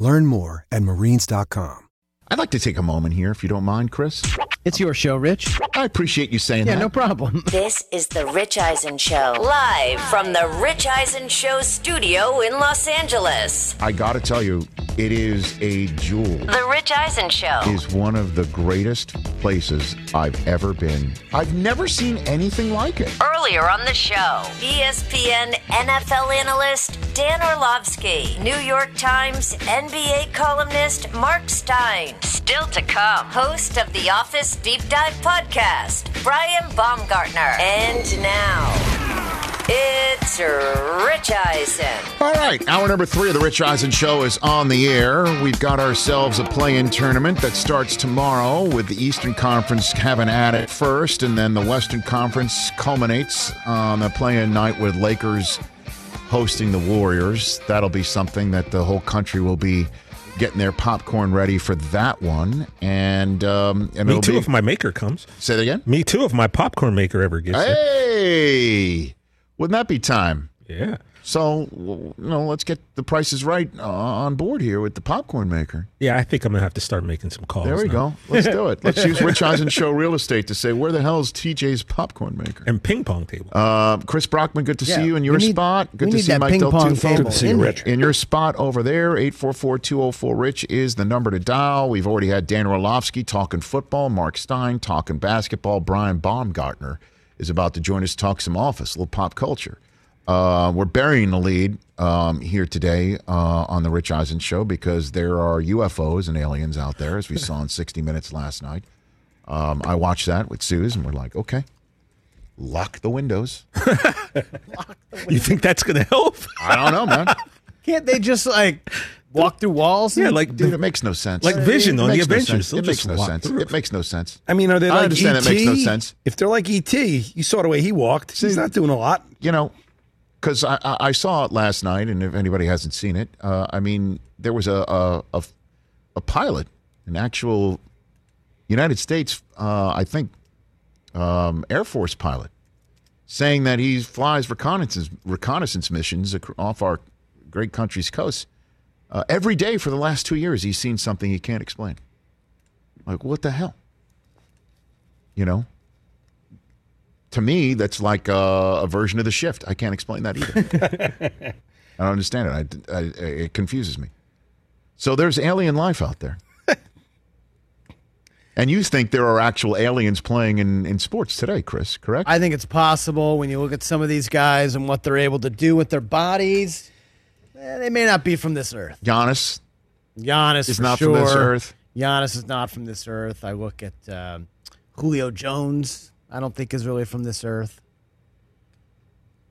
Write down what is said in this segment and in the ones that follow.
Learn more at marines.com. I'd like to take a moment here, if you don't mind, Chris. It's your show, Rich. I appreciate you saying Yeah, that. no problem. This is the Rich Eisen Show, live from the Rich Eisen Show studio in Los Angeles. I got to tell you, it is a jewel. The Rich Eisen Show. Is one of the greatest places I've ever been. I've never seen anything like it. Earlier on the show, ESPN NFL analyst Dan Orlovsky, New York Times NBA columnist Mark Stein. Still to come, host of the Office Deep Dive podcast, Brian Baumgartner. And now, it's Rich Eisen. All right, hour number three of the Rich Eisen Show is on the air. We've got ourselves a play-in tournament that starts tomorrow with the Eastern Conference having at it first, and then the Western Conference culminates on the play-in night with Lakers hosting the Warriors. That'll be something that the whole country will be getting their popcorn ready for that one. And um, and Me too be, if my maker comes. say that again. Me too if my popcorn maker ever gets. Hey, wouldn't that be time? Yeah. So, you know, let's get the prices right uh, on board here with the popcorn maker. Yeah, I think I'm gonna have to start making some calls. There we now. go. Let's do it. Let's use Rich Eisen Show Real Estate to say, where the hell is TJ's popcorn maker? And ping pong table. Uh, Chris Brockman, good to Yeah, see you in your need- spot. Good to see that Mike ping Del pong Tufo. table in here. In your spot over there, 844-204-RICH is the number to dial. We've already had Dan Orlovsky talking football, Mark Stein talking basketball. Brian Baumgartner is about to join us to talk some office, a little pop culture. Uh, we're burying the lead um, here today uh, on the Rich Eisen Show because there are UFOs and aliens out there, as we saw in 60 Minutes last night. Um, I watched that with Suze, and we're like, okay, lock the windows. you think that's gonna help? I don't know, man. Can't they just like walk through walls? yeah, like Dude, it makes no sense. Like Vision It on the no Avengers. It makes no sense. through. It makes no sense. I mean, are they I like understand ET? it makes no sense. If they're like ET, you saw the way he walked. He's not doing a lot. You know, because I, I, saw it last night, and if anybody hasn't seen it, uh, I mean, there was a a, a, a pilot, an actual United States, uh, I think, um, Air Force pilot, saying that he flies reconnaissance reconnaissance missions off our great country's coast uh, every day for the last two years. He's seen something he can't explain. Like what the hell? You know. To me, that's like a, a version of the shift. I can't explain that either. I don't understand it. I, I, it confuses me. So there's alien life out there. and you think there are actual aliens playing in, in sports today, Chris, correct? I think it's possible when you look at some of these guys and what they're able to do with their bodies. eh, they may not be from this earth. Giannis Giannis is not sure. from this earth. Giannis is not from this earth. I look at um, Julio Jones. I don't think is really from this earth.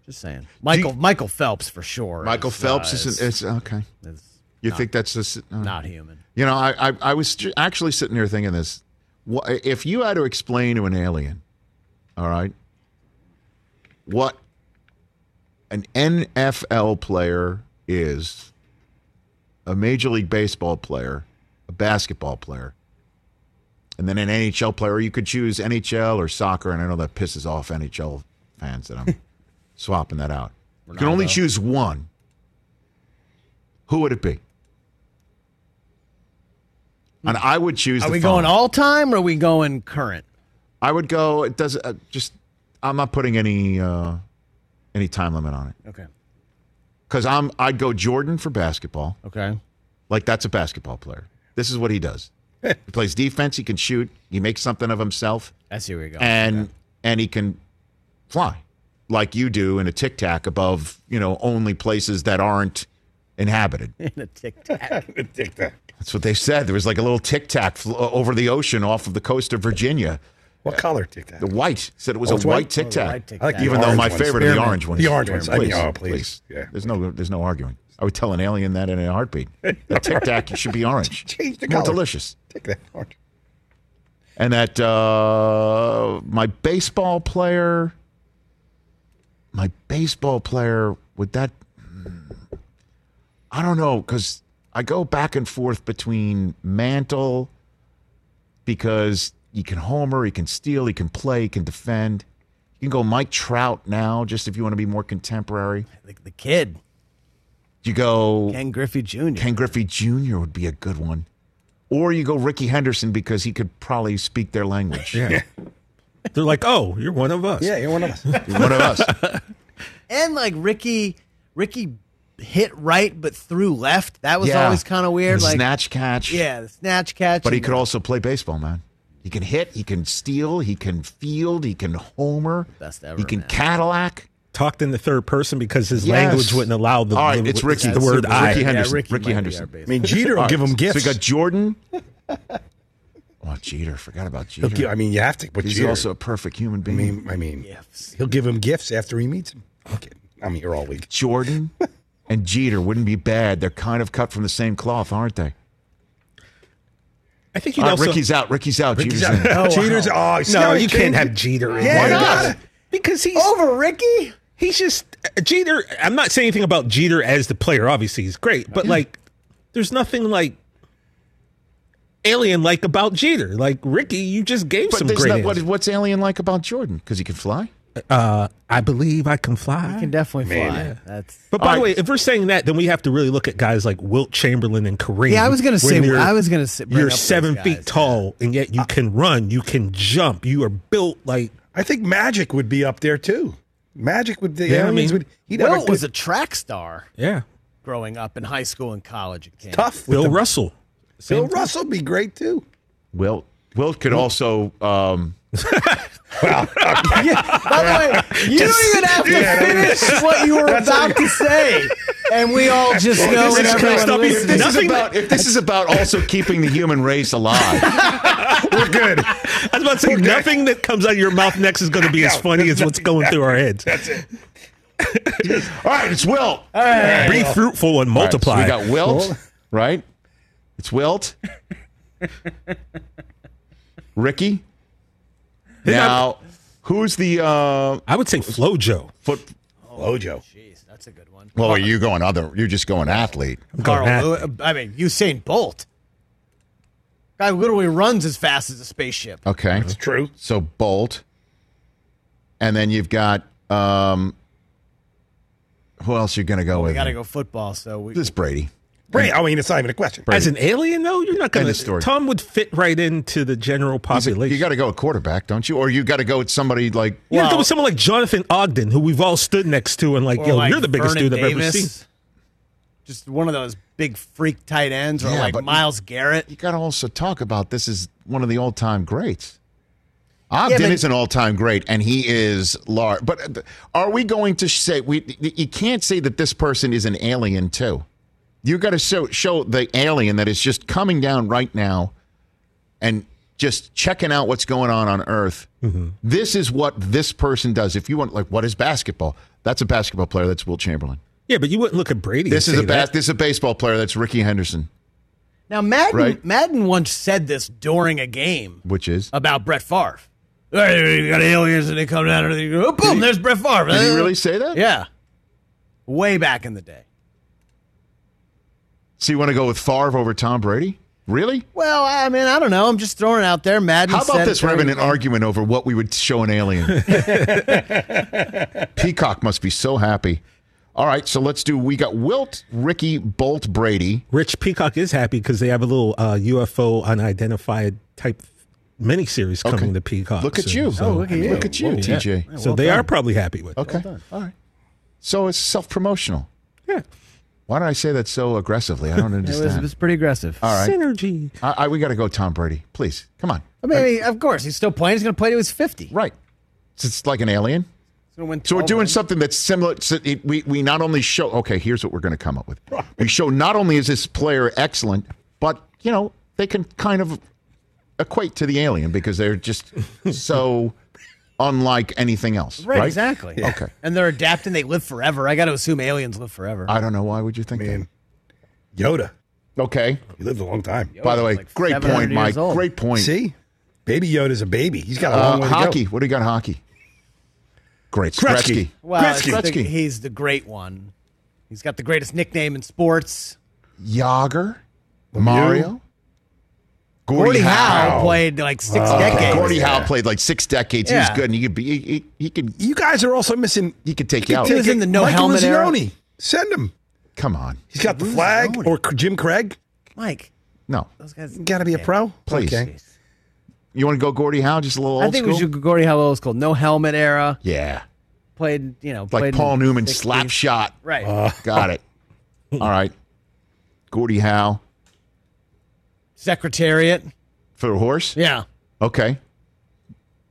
Just saying. Michael Michael Phelps for sure. Michael is, Phelps uh, is, is okay. is You not- think that's just, uh, not human. You know, I, I, I was actually sitting here thinking this. If you had to explain to an alien, all right, what an NFL player is, a Major League Baseball player, a basketball player, and then an NHL player, you could choose NHL or soccer, and I know that pisses off NHL fans that I'm swapping that out. You can only choose one. Who would it be? And I would choose. Are we going all time or are we going current? I would go. It does uh, just. I'm not putting any uh, any time limit on it Okay. because I'm. I'd go Jordan for basketball. Okay. Like that's a basketball player. This is what he does. he plays defense. He can shoot. He makes something of himself, I see where you're going. and and he can fly like you do in a tic tac above you know only places that aren't inhabited. in a tic tac. a tic tac. That's what they said. There was like a little tic tac fl- uh, over the ocean off of the coast of Virginia What color Tic Tac? The white said it was Oh, a white white? Tic Oh, Tac. white Tic I like Even though my ones. favorite are the orange ones. The orange ones. I mean, Please, oh, please. Yeah. There's no, there's no arguing. I would tell an alien that in a heartbeat. The Tic Tac should be orange. Change the More color. delicious. Tic Tac orange. And that uh, my baseball player, my baseball player, would that? I don't know because I go back and forth between Mantle because he can homer, he can steal, he can play, he can defend. You can go Mike Trout now, just if you want to be more contemporary. The, the kid, You go Ken Griffey Jr. Ken Griffey Jr. would be a good one. Or you go Rickey Henderson because he could probably speak their language. Yeah. They're like, oh, you're one of us. Yeah, you're one of us. One of us. and like Rickey, Rickey hit right but threw left. That was Yeah. always kind of weird. The Like snatch catch. yeah, the snatch catch. But he and could the- also play baseball, man. He can hit, he can steal, he can field, he can homer, Best ever, he can man. Cadillac. Talked in the third person because his Yes. language wouldn't allow the, All right, the, it's Rickey. the word Rickey I. Henderson. Yeah, Rickey, Rickey might Henderson. I mean, Jeter will All give him gifts. So we got Jordan. Oh, Jeter. Forgot about Jeter. give, I mean, you have to put He's Jeter. also a perfect human I being. mean, I mean, Gifts. he'll give him gifts after he meets him. I'm kidding. I'm here all week. Jordan and Jeter wouldn't be bad. They're kind of cut from the same cloth, aren't they? I think he'd All right, also. Rickey's out. Rickey's out. He's Jeter's in. out. Jeter's. Oh, no, you can't have? Jeter in Yeah, oh there. you got it. Because he's over Rickey. He's just Jeter. I'm not saying anything about Jeter as the player. Obviously, he's great, but like, there's nothing like alien like about Jeter. Like Rickey, you just gave But some there's great. not, what, what's alien like about Jordan? Because he can fly. uh, I believe I can fly. He can definitely fly. Man. That's but by All the way, if we're saying that, then we have to really look at guys like Wilt Chamberlain and Kareem. Yeah, I was gonna say- I was gonna say- you're up those seven guys, feet tall, and yet you can run, you can jump, you are built like I think Magic would be up there too. Magic would. The Yeah, I mean, would. He'd have Wilt good, was a track star yeah. growing up in high school and college. At Kansas. tough. Bill the- Russell. Bill thing. Russell be great too. Wilt. Wilt could also. Um, By the way, you don't even have to finish what you were about to say, and we all just know and This is- everyone if, listens. this is Nothing about, if this is about also keeping the human race alive, We're good. I was about to say nothing that comes out of your mouth next is going to be as funny as what's going through our heads. That's it. all right, it's Wilt. Be fruitful and All right, so multiply. we got Wilt, right? It's Wilt. Rickey. Now, who's the uh, I would say FloJo. foot? Lojo. Jeez, that's a good one. Well, are you going other? You're just going athlete. Carl, Going Lew- I mean, Usain Bolt. Guy literally runs as fast as a spaceship. Okay, It's true. so Bolt, and then you've got um, who else you going to go We with? We got to go football, so we. This is Brady. Right. I mean, it's not even a question. As an alien, though, you're not going End of to. story. Tom would fit right into the general He's a- population. you got to go with quarterback, don't you? Or you got to go with somebody like You gotta go Well- with someone like Jonathan Ogden, who we've all stood next to, and like, or yo, like you're the biggest Vernon dude I've ever Davis. seen. Just one of those big freak tight ends, or Yeah, like but- Myles Garrett. you got to also talk about this is one of the all time greats. Ogden but- is an all time great, and he is large. But uh, are we going to say we? You can't say that this person is an alien too. You got to show show the alien that is just coming down right now, and just checking out what's going on on Earth. Mm-hmm. This is what this person does. If you want, like, what is basketball? That's a basketball player. That's Wilt Chamberlain. Yeah, but you wouldn't look at Brady. This and is a say bas- that. this is a baseball player. That's Rickey Henderson, Now, Madden, Right. Madden once said this during a game which is about Brett Favre. Hey, you got aliens, and they come down and they go, boom, he- there's Brett Favre. Did he really say that? Yeah. Way back in the day. So you want to go with Favre over Tom Brady? Really? Well, I mean, I don't know. I'm just throwing it out there. Madden. How about this? We're having an game. argument over what we would show an alien. Peacock must be so happy. All right, so let's do. We got Wilt, Rickey, Bolt, Brady. Rich Peacock is happy because they have a little uh, UFO unidentified type miniseries coming to Peacock. Look at soon. you. So, Oh, look at you. Look at you, yeah. TJ. So they are probably happy with it. Okay. All right. So it's self promotional. Yeah. Why did I say that so aggressively? I don't It was, it understand. was pretty aggressive. All right. Synergy. I, I, we got to go Tom Brady. Please. Come on. I mean, of course, he's still playing. He's going to play to his 50. Right. So It's like an alien. He's gonna win So we're doing rings. something that's similar. So it, we we not only show. Okay, here's what we're going to come up with. We show not only is this player excellent, but you know they can kind of equate to the alien because they're just so unlike anything else. Right, Right, exactly. Okay. And they're adapting. They live forever. I got to assume aliens live forever. I don't know why would you think Man, Yoda. that. Okay. He lived a long time. By the way, like great point, Mike. old. Great point. See, baby Yoda's a baby. He's got a Uh, long way to hockey. go. What do you got? Hockey. Great. Gretzky. Gretzky. well, it's Gretzky. the- Gretzky. he's the great one. He's got the greatest nickname in sports. Jagr. Mario. Gordie Howe Howe. played like six oh, Okay, decades. Gordie Howe played like six decades. He was good, and he could be. He, he, he could. You guys are also missing. He could take you out. He was in the no Michael helmet era. Send him. Come on. He's got the flag. Eruzione. Or Jim Craig. Mike, No. those guys. Got to be a pro. Please. Okay. You want to go Gordie Howe? Just a little old I think school. we should go Gordie Howe old school. No helmet era. Yeah. Played, you know, Like played in Paul Newman 60s. slap shot. Right. Uh. Got it. All right. Gordie Howe Secretariat. for the horse. Yeah. Okay.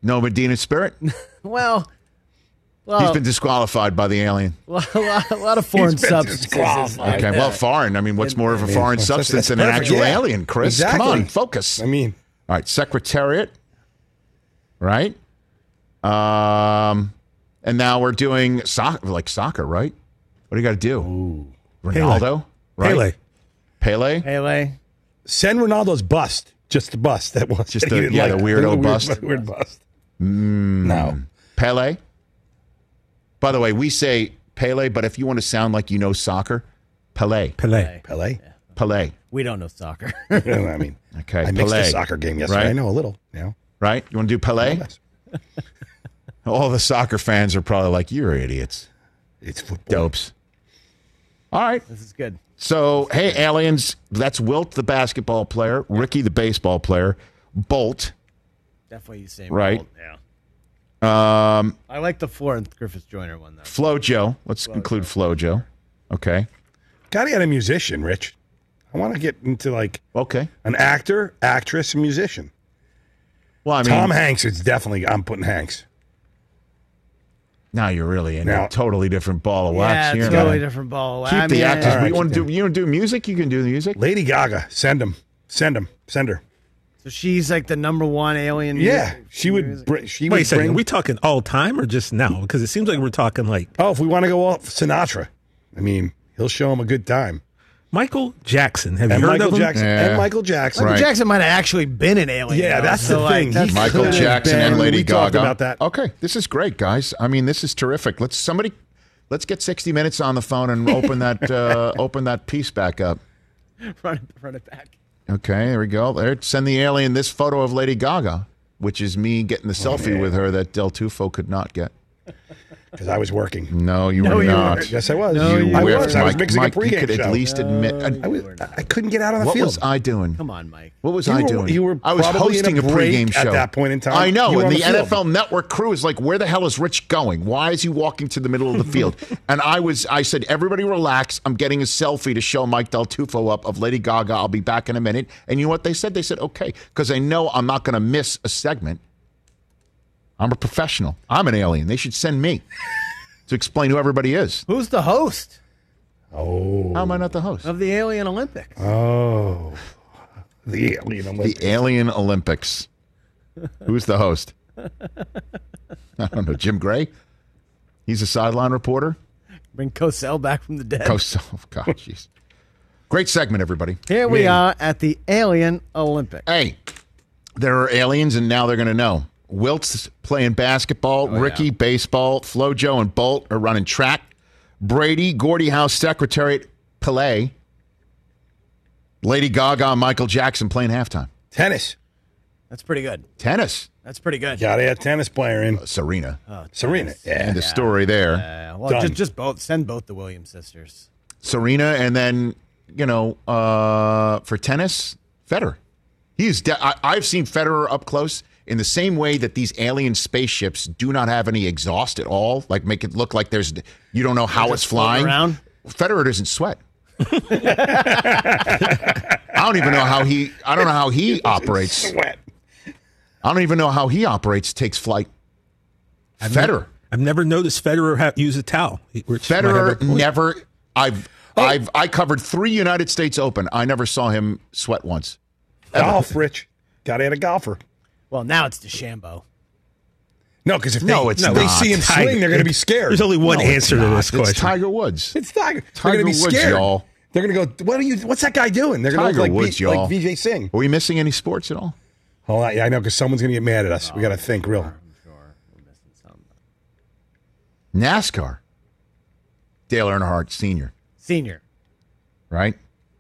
No Medina Spirit. Well, well, He's been disqualified by the alien. a, lot, a lot of foreign been substances. disqualified. Okay. Well, foreign. I mean, what's more of a foreign substance than an actual Yeah. alien, Chris? Come on, focus. I mean, All right, Secretariat, right? Um, and now we're doing soccer, like soccer, right? What do you got to do? Ronaldo, right? Pele. Pele, Pele. Send Ronaldo's bust. Just the bust. That was Just he the- didn't yeah, the weirdo weird- bust. Weird bust. Mm. No. Pele. By the way, we say Pele, but if you want to sound like you know soccer, Pele, Pele. Pele. Pele, We don't know soccer. I mean, Okay, I mixed Pelé. a soccer game yesterday. Right? I know a little. You know. right? You want to do Pele? All the soccer fans are probably like, "You're idiots, It's football. dopes." All right. this is good. So, hey, aliens, that's Wilt, the basketball player, Rickey, the baseball player, Bolt. Definitely the same. Right. mold, Yeah. Um, I like the Florence Griffiths Joyner one though. Flojo. Let's include Flojo. Okay. Gotta get a musician, Rich. I want to get into like Okay. an actor, actress, and musician. Well, I mean, Tom Hanks is definitely. I'm putting Hanks. Now you're really in Now- a totally different ball of wax Yeah, here. it's totally man. different ball. of wax. Keep I the mean, actors. All we want to do. You want to do music? You can do the music. Lady Gaga, send him, send him, send her. So she's like the number one alien. Yeah, music- she would. Br- she Wait a second. bring. Are we talking all time or just now? Because it seems like we're talking like oh, if we want to go off Sinatra, I mean, he'll show him a good time. Michael Jackson. Have And you heard Michael of him? Jackson. Yeah. And Michael Jackson. Michael Right. Jackson might have actually been an alien. Yeah, though, that's so, the like, thing. that's- Michael Jackson been- and Lady we talked Gaga. about that. Okay, this is great, guys. I mean, this is terrific. Let's somebody, let's get sixty minutes on the phone and open that uh, open that piece back up. run, it, run it back. Okay, there we go. There, send the alien this photo of Lady Gaga, which is me getting the selfie with her that Del Tufo could not get. Because I was working. No, you No, were you not. weren't. Yes, I was. you I whiffed, was. I was Mike. mixing Mike, a you pregame could show. at least admit. I, was, I couldn't get out on the what field. What was I doing? Come on, Mike. What was You I were- doing? you were I was probably in hosting a a, break pregame at that point in time. I know, You and the, the. NFL Network crew is like, "Where the hell is Rich going? Why is he walking to the middle of the field?" and I was, I said, "Everybody relax. I'm getting a selfie to show Mike Del Tufo up of Lady Gaga. I'll be back in a minute." And you know what they said? They said, "Okay," because they know I'm not going to miss a segment. I'm a professional. I'm an alien. They should send me to explain who everybody is. Who's the host Oh. How am I not the host? of the Alien Olympics? Oh. The alien. I'm The Alien Olympics. Who's the host? I don't know. Jim Gray? He's a sideline reporter? Bring Cosell back from the dead. Coast. Oh, God, jeez. Great segment, everybody. Here we are at the Alien Olympics. Hey, there are aliens, and now they're going to know. Wilt's playing basketball. Rickey, baseball. Flojo and Bolt are running track. Brady, Gordie Howe, Secretariat, Pele. Lady Gaga, and Michael Jackson playing halftime. tennis. That's pretty good. Tennis. That's pretty good. Got to have tennis player in. Serena. Serena. Yeah. and the story there. Uh, well, Done. just just both. Send both the Williams sisters. Serena, and then you know uh, for tennis, Federer. He's de- I, I've seen Federer up close in the same way that these alien spaceships do not have any exhaust at all, like make it look like there's you don't know how it's flying. around? Federer doesn't sweat. I don't even know how he. I don't know how he operates. Sweat. I don't even know how he operates. Takes flight. Federer. I've never noticed Federer have, use a towel. He- Rich might have a Federer never. I've. I've. I covered three United States Open. I never saw him sweat once. Golf, Rich. Got to add a golfer. Well, now it's DeChambeau. No, because if No, they, it's if they see him Tiger. swing, they're going to be scared. There's only one No, answer to not. this It's question. Tiger Woods. It's Tiger. Tiger they're going to be Woods, scared. y'all. They're going to go. What are you? What's that guy doing? They're going to Tiger look like, Woods, v, y'all. like Vijay Singh. Are we missing any sports at all? Oh, yeah, I know because someone's going to get mad at us. we got to think real. I'm sure we're missing something. NASCAR. Dale Earnhardt Sr., Senior. right?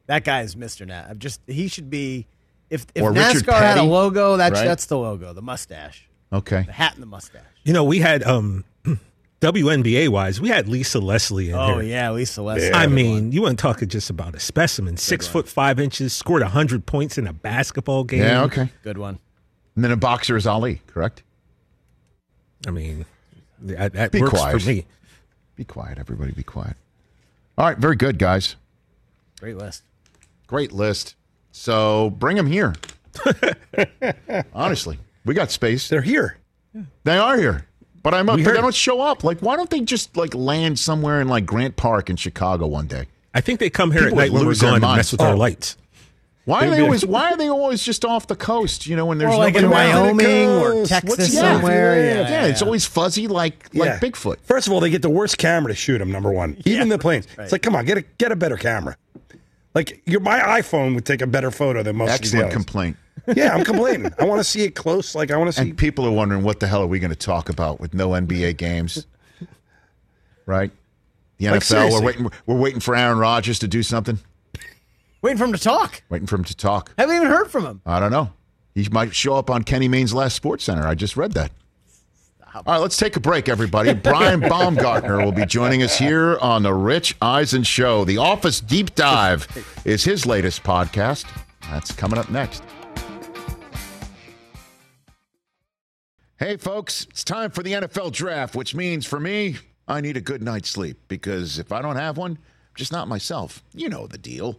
That guy is Mr. Nat. I'm just he should be if if Or NASCAR Richard had a logo, that's right? that's the logo, the mustache. Okay. The hat and the mustache. You know, we had um WNBA wise, we had Lisa Leslie in Oh here. yeah, Lisa Leslie. I mean, you want to talk just about a specimen. Six foot five inches, scored hundred points in a basketball game. Yeah, okay. good one. And then a boxer is Ali, correct? I mean, that, that Be works quiet. for me. Be quiet, everybody. Be quiet. All right, very good, guys. Great list. Great list. So bring them here. Honestly, we got space. They're here. They are here, but I'm up. We But they don't show up. Like, why don't they just like land somewhere in like Grant Park in Chicago one day? I think they come here People at night when we're lose their gone to mess with our Oh. lights. Why are They'd they be- always? Why are they always just off the coast? You know, when there's Or like in? Wyoming or Texas What's- Yeah. somewhere. Yeah, Yeah, Yeah, it's always fuzzy like like Yeah. Bigfoot. First of all, they get the worst camera to shoot them. Number one, even the planes. It's like, come on, get a get a better camera. Like your my iPhone would take a better photo than most of these Excellent aliens. complaint. Yeah, I'm complaining. I want to see it close. Like I want to see. And people are wondering what the hell are we going to talk about with no NBA games, right? The Like, NFL. we're waiting. We're waiting for Aaron Rodgers to do something. Waiting for him to talk. Waiting for him to talk. Haven't even heard from him. I don't know. He might show up on Kenny Mayne's last SportsCenter. I just read that. All right, let's take a break, everybody. Brian Baumgartner will be joining us here on the Rich Eisen Show. The Office Deep Dive is his latest podcast. That's coming up next. Hey, folks, it's time for the NFL draft, which means for me, I need a good night's sleep because if I don't have one, I'm just not myself. You know the deal.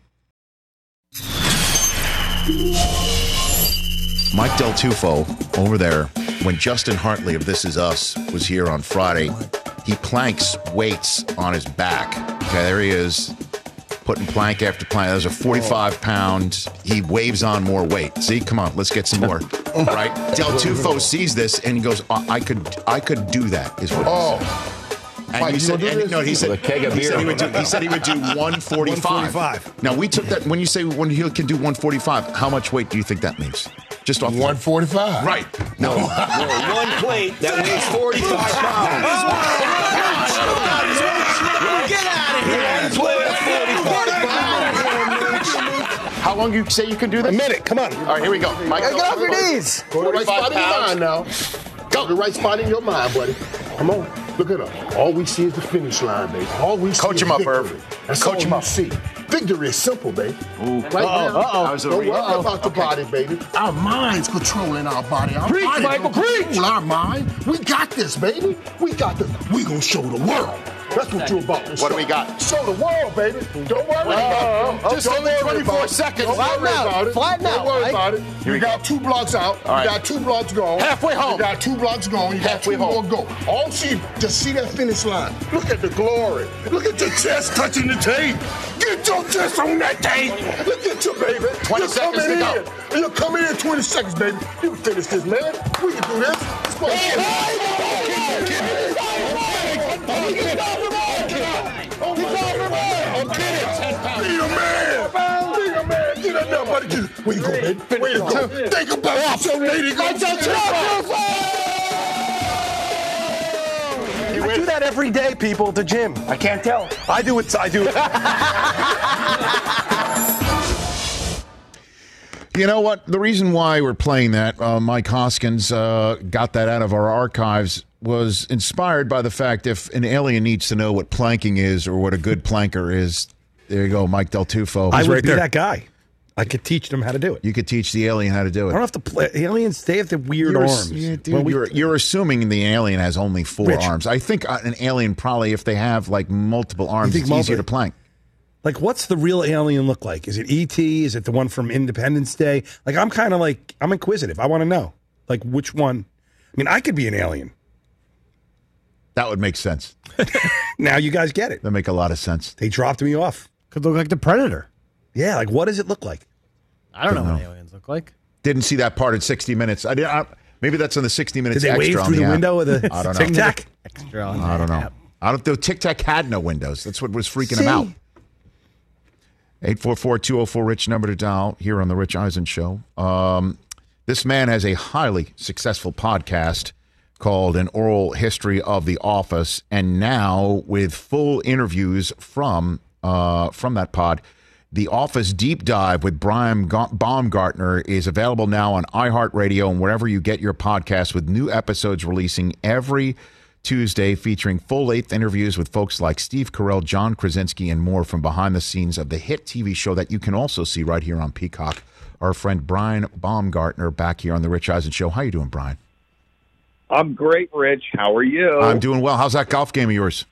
Mike Del Tufo over there, when Justin Hartley of This Is Us was here on Friday, he planks weights on his back. Okay, there he is, putting plank after plank. Those are 45 pounds. He waves on more weight. See, come on, let's get some more. right? Del Tufo sees this and he goes, "I I could, I could do that." Is what. he Oh. And he said, and, no, he said, keg of he beer. said he would do. He said he would do 145. 145. Now we took that. When you say when he can do 145, how much weight do you think that means? Just off the- 145. Right. No. one plate that weighs 45 pounds. Get out of here. One plate of 45 pounds. How long you say you can do this? A minute. Come on. All right, here we go. Mike, Get off your knees. Go to the right spot in your mind now. Go to the right spot in your mind, buddy. Come on. Look at us. All we see is the finish line, baby. All we see Coach is him up, victory. Irv. That's Coach all him we up. see. Victory is simple, baby. Right now, uh-oh. That was a don't worry uh-oh. about the body, baby. Our mind's controlling our body. Our Preach, body Michael, don't preach. our mind. We got this, baby. We got this. We gonna show the world. That's what you're about. What do we got? Show the world, baby. Don't worry about it. Just only worry 24 about it. seconds. Don't worry out. about it. Flatten Don't out, worry about it. You got go. two blocks out. You got two blocks gone. Halfway home. You got two blocks gone. You got two home. more go. All see, just see that finish line. Look at the glory. Look at your chest touching the tape. Get your chest on that tape. Look at your baby. 20 You're seconds coming to in. You're coming in 20 seconds, baby. You can finish this, man. We can do this. It's supposed to Be a man. Be a man. Get up there, buddy. Get- Way to go, baby. Way to go. Think about your lady. I do that every day, people, at the gym. I can't tell. I do it. I do it. You know what? The reason why we're playing that, uh, Mike Hoskins uh, got that out of our archives, was inspired by the fact if an alien needs to know what planking is or what a good planker is, there you go, Mike Del Tufo. I would right be there. that guy. I could teach them how to do it. You could teach the alien how to do it. I don't have to play. Aliens, they have the weird You're, arms. yeah, dude, Well, we- you're, you're assuming the alien has only four Rich. arms. I think uh, an alien probably, if they have like multiple arms, it's multi- easier to plank. like, what's the real alien look like? Is it ET? Is it the one from Independence Day? Like, I'm kind of like, I'm inquisitive. I want to know, like, which one. I mean, I could be an alien. That would make sense. Now you guys get it. That make a lot of sense. They dropped me off. Could look like the Predator. Yeah, like, what does it look like? I don't know what aliens look like. Didn't see that part at 60 Minutes. I did. I, maybe that's on the 60 Minutes. Did they extra wave on through the, app. window of the I don't know. Tic Tac? Extra on I don't that know. app. I don't. The Tic Tac had no windows. That's what was freaking See? him out. 844-204 Rich number to dial here on the Rich Eisen Show. Um, this man has a highly successful podcast called An Oral History of the Office, and now with full interviews from uh, from that pod. The Office Deep Dive with Brian Baumgartner is available now on iHeartRadio and wherever you get your podcasts, with new episodes releasing every Tuesday, featuring full length interviews with folks like Steve Carell, John Krasinski, and more from behind the scenes of the hit TV show that you can also see right here on Peacock. Our friend Brian Baumgartner back here on the Rich Eisen Show. How you doing, Brian? I'm great, Rich. How are you? I'm doing well. How's that golf game of yours?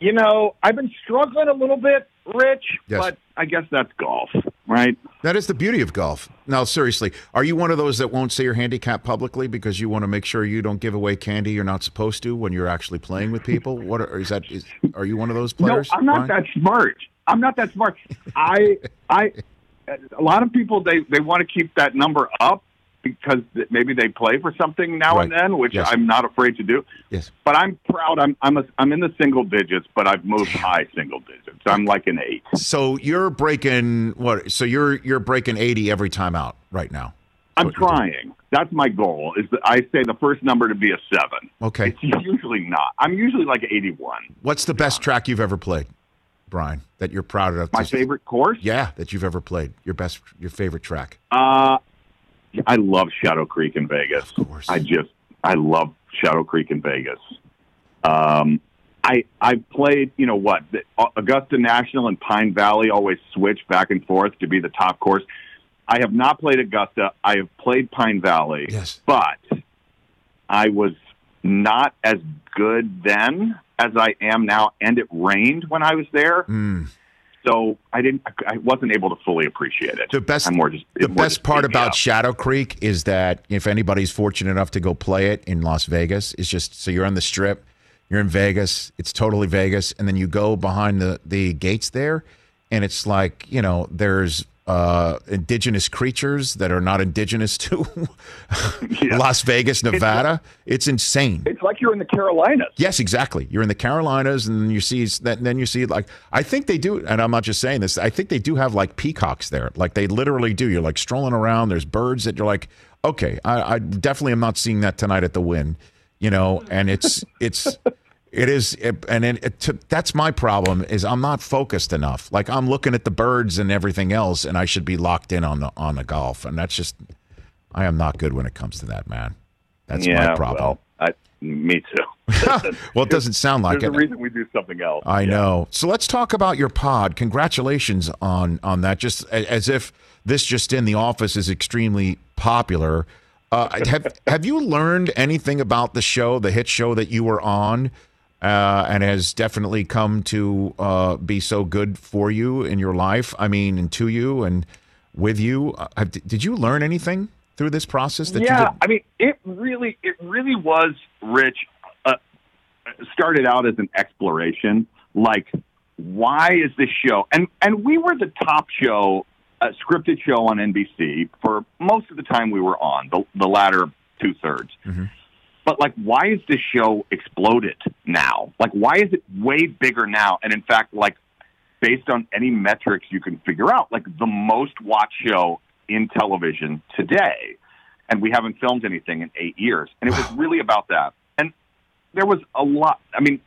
you know, I've been struggling a little bit, Rich, Yes. but I guess that's golf, right? That is the beauty of golf. Now, seriously, are you one of those that won't say your handicap publicly because you want to make sure you don't give away candy you're not supposed to when you're actually playing with people? What are, is that? Is, are you one of those players? No, I'm not Brian? that smart. I'm not that smart. I, I, a lot of people they they want to keep that number up because maybe they play for something now and then, which Yes. I'm not afraid to do. Yes. But I'm proud. I'm I'm a, I'm in the single digits, but I've moved high single digits. I'm like an eight. So you're breaking what? So you're you're breaking eighty every time out right now. I'm What you're doing. trying. That's my goal. Is that I say the first number to be a seven. Okay. It's usually not. I'm usually like 81. What's the best track you've ever played, Brian? That you're proud of? My favorite course. Yeah, that you've ever played. Your best, your favorite track. Uh, I love Shadow Creek in Vegas. Of course. I just I love Shadow Creek in Vegas. Um, I I played you know what the, Augusta National and Pine Valley always switch back and forth to be the top course. I have not played Augusta. I have played Pine Valley. Yes. but I was not as good then as I am now, and it rained when I was there. Mm. So I didn't. I wasn't able to fully appreciate it. The best, I'm more just the best part about up. Shadow Creek is that if anybody's fortunate enough to go play it in Las Vegas, it's just so you're on the strip, you're in Vegas, it's totally Vegas, and then you go behind the the gates there, and it's like you know there's uh indigenous creatures that are not indigenous to Yeah. Las Vegas, Nevada. It's insane. It's like you're in the Carolinas. Yes, exactly. You're in the Carolinas, and then you see that. Then you see like I think they do, and I'm not just saying this. I think they do have like peacocks there. Like they literally do. You're like strolling around. There's birds that you're like, okay, I, I definitely am not seeing that tonight at the Wynn. You know, and it's it's It is, it, and it, it, to, that's my problem. Is I'm not focused enough. Like I'm looking at the birds and everything else, and I should be locked in on the on the golf. And that's just, I am not good when it comes to that, man. That's yeah, my problem. Well, I, me too. well, it doesn't sound like There's it. a reason we do something else. I Yeah. know. So let's talk about your pod. Congratulations on on that. Just as if this just in the office is extremely popular. Uh, have have you learned anything about the show, the hit show that you were on, uh, and has definitely come to uh, be so good for you in your life? I mean, and to you and with you. Uh, did you learn anything through this process? That yeah, you? I mean, it really, it really was rich. Uh, started out as an exploration, like why is this show? And and we were the top show, uh, scripted show on NBC for most of the time we were on the the latter two thirds. But like, why is this show exploded now? Like, why is it way bigger now? And in fact, like, based on any metrics you can figure out, like the most watched show in television today. And we haven't filmed anything in eight years. And it was really about that. And there was a lot. I mean,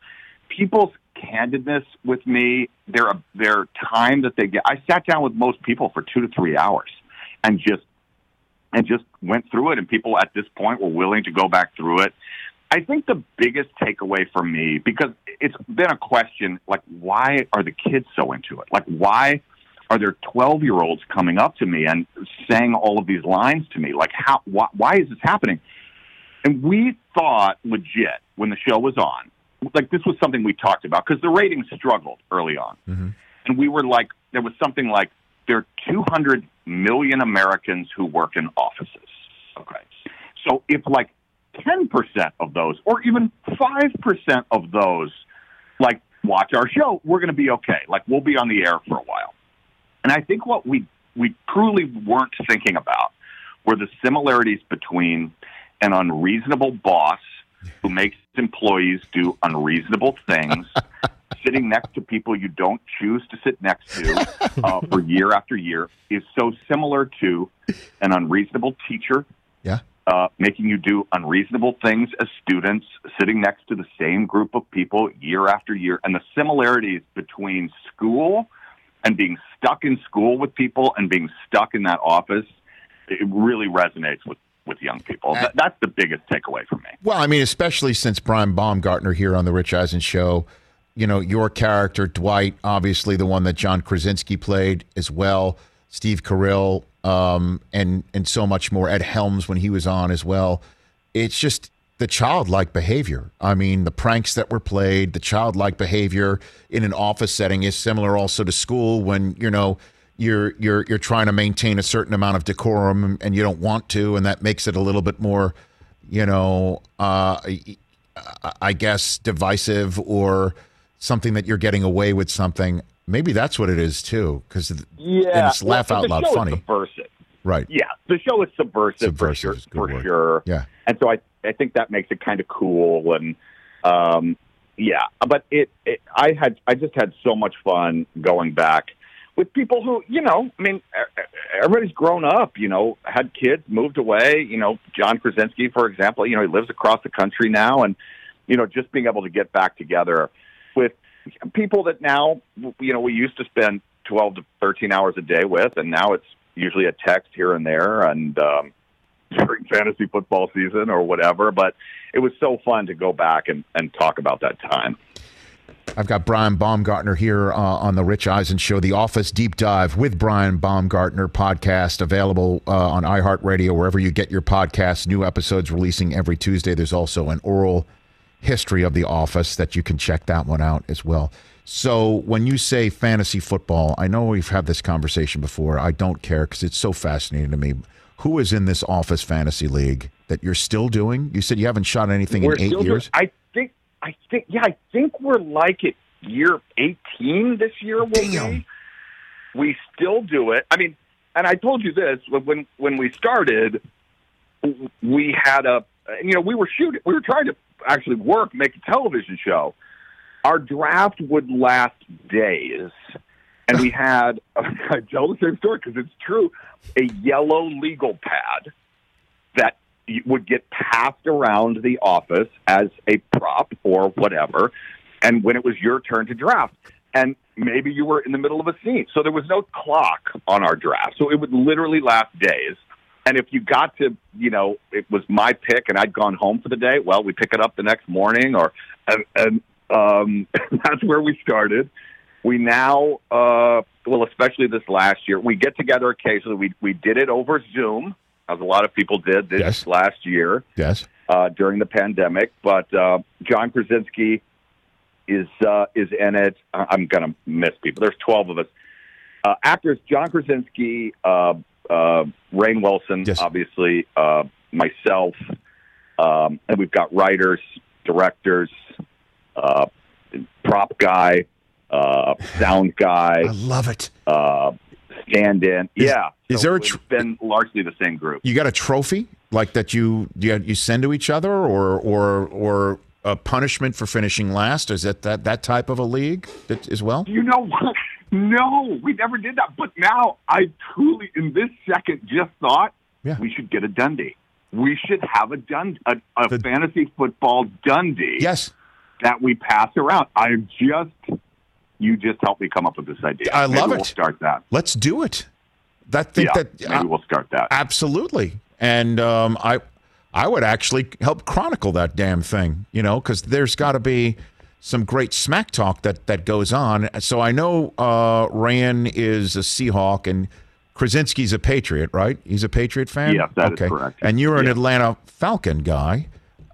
people's candidness with me, their their time that they get. I sat down with most people for two to three hours, and just and just went through it. And people at this point were willing to go back through it. I think the biggest takeaway for me, because it's been a question, like why are the kids so into it? Like why are there 12 year olds coming up to me and saying all of these lines to me? Like how, why, why is this happening? And we thought legit when the show was on, like this was something we talked about because the ratings struggled early on. Mm-hmm. And we were like, there was something like, there are 200 million Americans who work in offices. Okay. So if like 10% of those, or even 5% of those, like watch our show, we're going to be okay. Like we'll be on the air for a while. And I think what we, we truly weren't thinking about were the similarities between an unreasonable boss who makes employees do unreasonable things, sitting next to people you don't choose to sit next to uh, for year after year, is so similar to an unreasonable teacher yeah. uh, making you do unreasonable things as students, sitting next to the same group of people year after year, and the similarities between school and being stuck in school with people and being stuck in that office, it really resonates with, with young people. That, that's the biggest takeaway for me. Well, I mean, especially since Brian Baumgartner here on the Rich Eisen show, you know, your character, Dwight, obviously the one that John Krasinski played as well, Steve Carell, um, and and so much more. Ed Helms when he was on as well. It's just the childlike behavior. I mean, the pranks that were played, the childlike behavior in an office setting is similar also to school when you know you're you're you're trying to maintain a certain amount of decorum and you don't want to, and that makes it a little bit more, you know, uh, I guess divisive or something that you're getting away with something. Maybe that's what it is too, because Yeah, it's laugh well, out the loud show is funny, subversive. right? Yeah, the show is subversive, Subversive for sure. For sure. Yeah. and so I I think that makes it kind of cool and um, yeah. But it, it I had I just had so much fun going back with people who you know I mean everybody's grown up you know had kids moved away you know John Krasinski for example you know he lives across the country now and you know just being able to get back together with people that now you know we used to spend 12 to 13 hours a day with and now it's usually a text here and there and um during fantasy football season or whatever but it was so fun to go back and, and talk about that time I've got Brian Baumgartner here uh, on the Rich Eisen Show, the Office Deep Dive with Brian Baumgartner podcast, available uh, on iHeartRadio, wherever you get your podcasts. New episodes releasing every Tuesday. There's also an oral history of the Office that you can check that one out as well. So when you say fantasy football, I know we've had this conversation before. I don't care because it's so fascinating to me. Who is in this Office Fantasy League that you're still doing? You said you haven't shot anything we're in eight still doing- years. I think I think yeah I think we're like at year 18 this year will Damn. be we still do it I mean and I told you this when when we started we had a you know we were shooting we were trying to actually work make a television show our draft would last days and we had I tell the same story because it's true a yellow legal pad that would get passed around the office as a prop or whatever. And when it was your turn to draft, and maybe you were in the middle of a scene, so there was no clock on our draft, so it would literally last days. And if you got to, you know, it was my pick and I'd gone home for the day, well, we pick it up the next morning, or and, and um, that's where we started. We now, uh, well, especially this last year, we get together occasionally. We we did it over Zoom, as a lot of people did this Yes. last year Yes. uh, during the pandemic. But uh, John Krasinski is uh, is in it. I- I'm going to miss people. There's 12 of us. Uh, actors: John Krasinski, uh, uh, Rainn Wilson, Yes. obviously, uh, myself, um, and we've got writers, directors, uh, prop guy, uh, sound guy, I love it. uh, stand-in. Is- yeah, is So there a it's tr- been largely the same group? You got a trophy like that you you, you send to each other, or or or a punishment for finishing last? Is it that that type of a league that, as well? You know what? No, we never did that. But now I truly, in this second, just thought Yeah. we should get a Dundee. We should have a Dund a, a The- fantasy football Dundee Yes, that we pass around. I just, you just helped me come up with this idea. I Maybe love We'll it. start that. let's do it. That think yeah, that maybe uh, we'll start that. absolutely, and um, I I would actually help chronicle that damn thing, you know, because there's got to be some great smack talk that that goes on. So I know uh, Rainn is a Seahawk and Krasinski's a Patriot, right? He's a Patriot fan. Yes, that is correct. And you're an Yeah. Atlanta Falcon guy,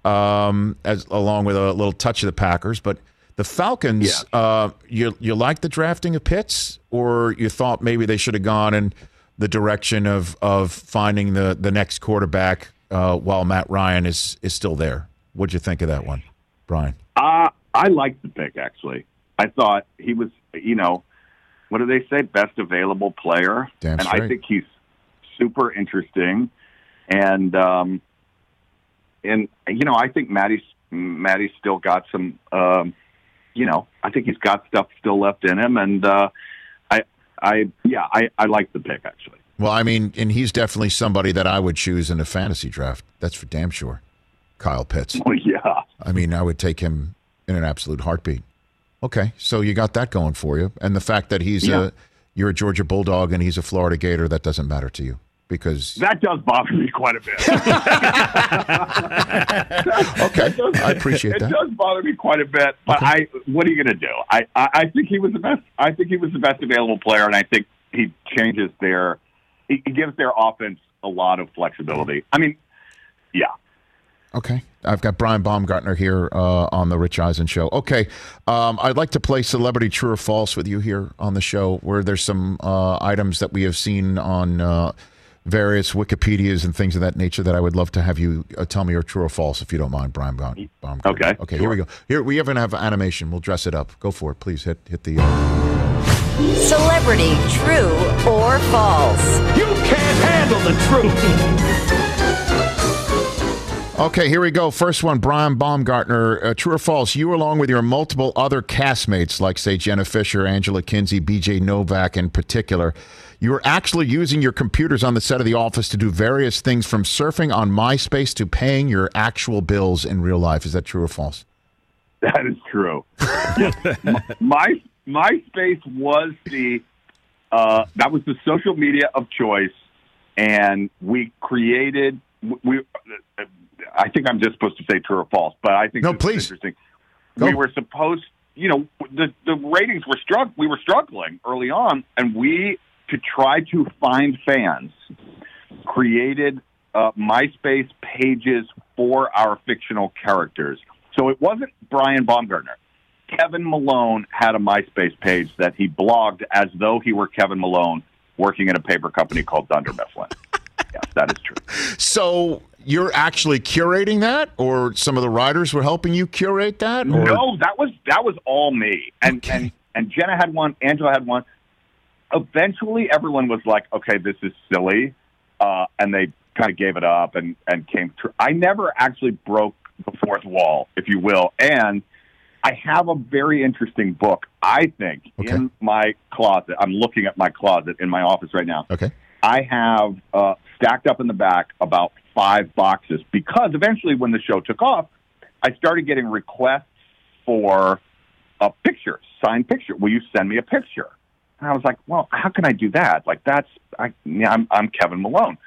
um, as along with a little touch of the Packers, but. The Falcons, Yes. uh, you you like the drafting of Pitts, or you thought maybe they should have gone in the direction of of finding the the next quarterback uh, while Matt Ryan is is still there? What'd you think of that one, Brian? I liked the pick, actually. I thought he was, you know, what do they say? Best available player. Damn and I think he's super interesting. And, um, and, you know, I think Maddie's, Maddie's still got some, um, you know, I think he's got stuff still left in him. And, uh, I, I, yeah, I, I like the pick, actually. Well, I mean, and he's definitely somebody that I would choose in a fantasy draft. That's for damn sure. Kyle Pitts. Oh, yeah. I mean, I would take him in an absolute heartbeat. Okay, so you got that going for you, and the fact that he's Yeah. a you're a Georgia Bulldog and he's a Florida Gator that doesn't matter to you because That does bother me quite a bit. okay, I appreciate it that. It does bother me quite a bit, but I what are you going to do? I, I I think he was the best. I think he was the best available player, and I think he changes their he, he gives their offense a lot of flexibility. I mean, yeah. Okay. I've got Brian Baumgartner here uh, on the Rich Eisen show. Okay. Um, I'd like to play Celebrity True or False with you here on the show, where there's some uh, items that we have seen on uh, various Wikipedias and things of that nature that I would love to have you uh, tell me are true or false, if you don't mind, Brian Baum- Baumgartner. Okay, Okay, here we go. Here We even have animation. We'll dress it up. Go for it. Please hit, hit the. Uh, Celebrity true or false? You can't handle the truth. Okay, here we go. First one, Brian Baumgartner. Uh, true or false? You, along with your multiple other castmates, like say Jenna Fischer, Angela Kinsey, BJ Novak in particular, you were actually using your computers on the set of The Office to do various things from surfing on MySpace to paying your actual bills in real life. Is that true or false? That is true. My MySpace was the uh, that was the social media of choice, and we created. We, I think I'm just supposed to say true or false, but I think No, please. interesting. Go. We were supposed, you know, the the ratings were struck. We were struggling early on, and we to try to find fans created uh, MySpace pages for our fictional characters. So it wasn't Brian Baumgartner. Kevin Malone had a MySpace page that he blogged as though he were Kevin Malone working at a paper company called Dunder Mifflin. yes, that is true. So you're actually curating that, or some of the writers were helping you curate that? Or? No, that was that was all me. And Okay. and and Jenna had one, Angela had one. Eventually, everyone was like, "Okay, this is silly," uh, and they kind of gave it up and and came through. I never actually broke the fourth wall, if you will, and I have a very interesting book. I think Okay. in my closet. I'm looking at my closet in my office right now. Okay. I have uh, stacked up in the back about five boxes because eventually, when the show took off, I started getting requests for a picture, signed picture. Will you send me a picture? And I was like, well, how can I do that? Like that's I, I'm I'm Kevin Malone.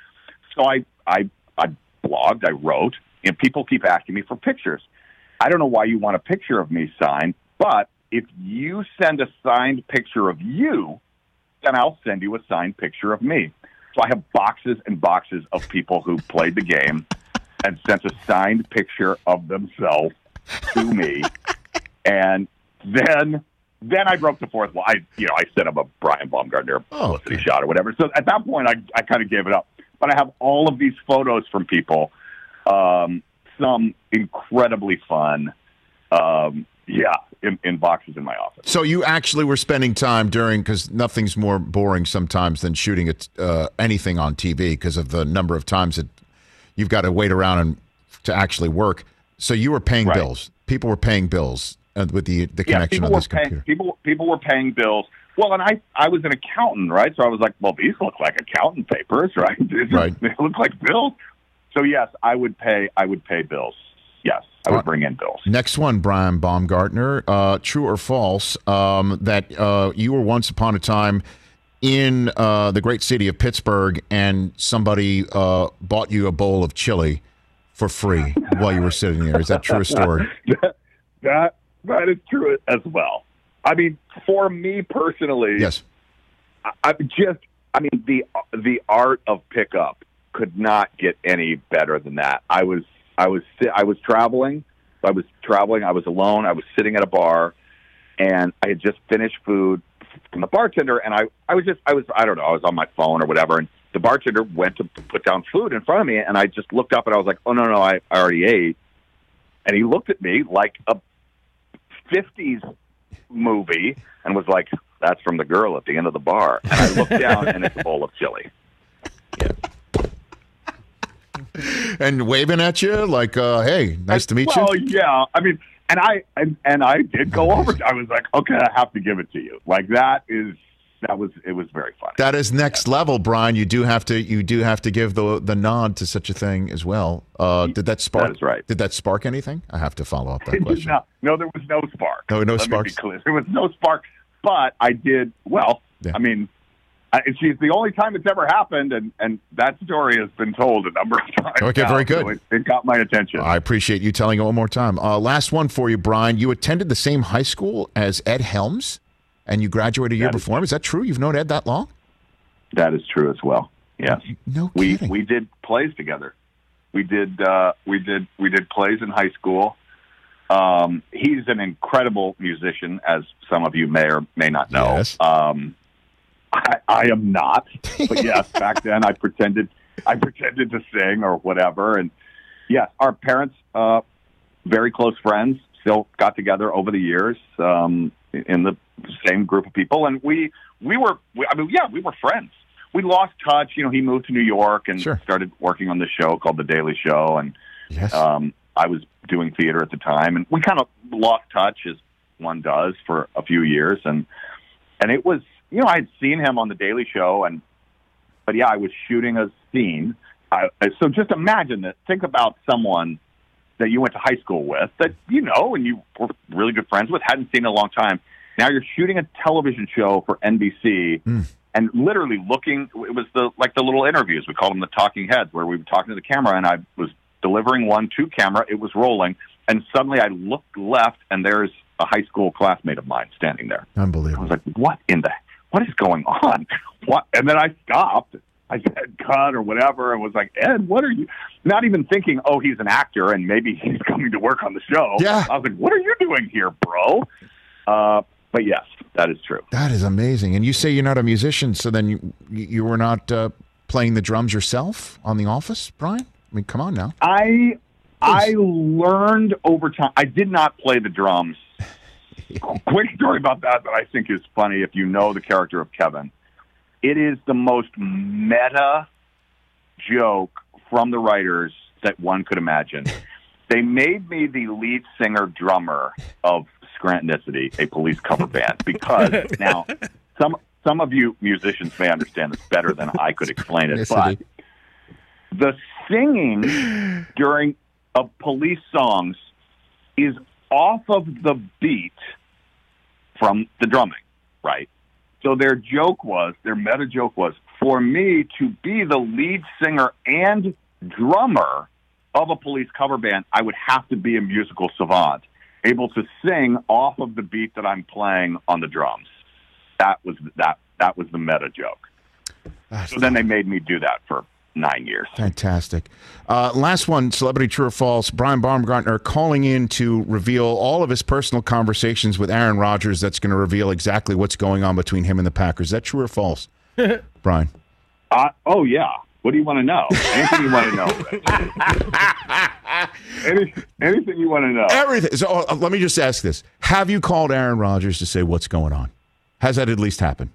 So I I I blogged, I wrote, and people keep asking me for pictures. I don't know why you want a picture of me signed, but if you send a signed picture of you, then I'll send you a signed picture of me. So I have boxes and boxes of people who played the game and sent a signed picture of themselves to me. And then then I broke the fourth wall. I you know, I set up a Brian Baumgartner Oh, publicity shot or whatever. So at that point I I kind of gave it up. But I have all of these photos from people. Um, some incredibly fun. Um, yeah, in, in boxes in my office. So you actually were spending time during because nothing's more boring sometimes than shooting it, uh, anything on TV because of the number of times that you've got to wait around and to actually work. So you were paying Right. bills. People were paying bills uh, with the the connection people on were this paying, computer. People people were paying bills. Well, and I I was an accountant, right? So I was like, well, these look like accountant papers, right? Right. They look like bills. So yes, I would pay. I would pay bills. Yes, I would Uh, bring in bills. Next one, Brian Baumgartner. Uh, true or false um, that uh, you were once upon a time in uh, the great city of Pittsburgh and somebody uh, bought you a bowl of chili for free while you were sitting there? Is that true or story? that, that that is true as well. I mean, for me personally, Yes. I, I just, I mean, the the art of pickup could not get any better than that. I was, I was, I was traveling. I was traveling. I was alone. I was sitting at a bar, and I had just finished food from the bartender, and I, I was just, I was, I don't know, I was on my phone or whatever, and the bartender went to put down food in front of me, and I just looked up and I was like, oh no, no, I, I already ate, and he looked at me like a '50s movie and was like, "That's from the girl at the end of the bar." And I looked down, and it's a bowl of chili. And waving at you like, uh, hey, nice to meet well, you. yeah. I mean, and I and, and I did go over. I was like, "Okay, I have to give it to you." Like that is that was it was very funny. That is next level, Brian. You do have to you do have to give the the nod to such a thing as well. Uh, did that spark? That is right. Did that spark anything? I have to follow up that question. not- no, there was no spark. No- no Let me sparks? There was no spark, but I did well. Yeah. I mean, I, she's the only time it's ever happened, and and that story has been told a number of times. Okay, now, very good. so it, it got my attention. I appreciate you telling it one more time. Uh, last one for you, Brian. You attended the same high school as Ed Helms, and you graduated a year That is- before him. Is that true? You've known Ed that long? That is true as well. Yes. No we kidding. we did plays together. We did uh, we did we did plays in high school. Um, he's an incredible musician, as some of you may or may not know. Yes. Um, I, I am not, but yes, back then I pretended I pretended to sing or whatever, and yes, our parents, uh, very close friends, still got together over the years um, in the same group of people, and we we were we, I mean yeah we were friends. We lost touch. You know, he moved to New York and Sure. started working on this show called The Daily Show, and yes. um, I was doing theater at the time, and we kind of lost touch as one does for a few years, and and it was you know I had seen him on the Daily Show, and but yeah, I was shooting a scene. I, so just imagine that. Think about someone that you went to high school with that you know and you were really good friends with, hadn't seen in a long time. Now you're shooting a television show for NBC. Hmm. And literally looking, it was the like the little interviews. We called them the talking heads, where we were talking to the camera, and I was delivering one to camera. It was rolling, and suddenly I looked left, and there's a high school classmate of mine standing there. Unbelievable! I was like, "What in the? What is going on? What?" And then I stopped. I said, "Cut" or whatever, and was like, "Ed, what are you?" Not even thinking, "Oh, he's an actor, and maybe he's coming to work on the show." Yeah. I was like, "What are you doing here, bro?" Uh, but yes, that is true. That is amazing. And you say you're not a musician, so then you you were not uh, playing the drums yourself on The Office, Brian? I mean, come on now. I I learned over time. I did not play the drums. Quick story about that that I think is funny. If you know the character of Kevin, it is the most meta joke from the writers that one could imagine. They made me the lead singer drummer of Scrantonicity, a police cover band, because now some some of you musicians may understand this better than I could explain it, but the singing during of police songs is off of the beat from the drumming, right? So their joke was, their meta joke was, for me to be the lead singer and drummer of a police cover band, I would have to be a musical savant, able to sing off of the beat that I'm playing on the drums. That was that that was the meta joke. So then they made me do that for nine years. Fantastic. Uh, last one, celebrity true or false. Brian Baumgartner calling in to reveal all of his personal conversations with Aaron Rodgers. That's going to reveal exactly what's going on between him and the Packers. Is that true or false, Brian? Uh, oh yeah. What do you want to know? Anything you want to know? Any, anything you want to know? Everything. So uh, let me just ask this: Have you called Aaron Rodgers to say what's going on? Has that at least happened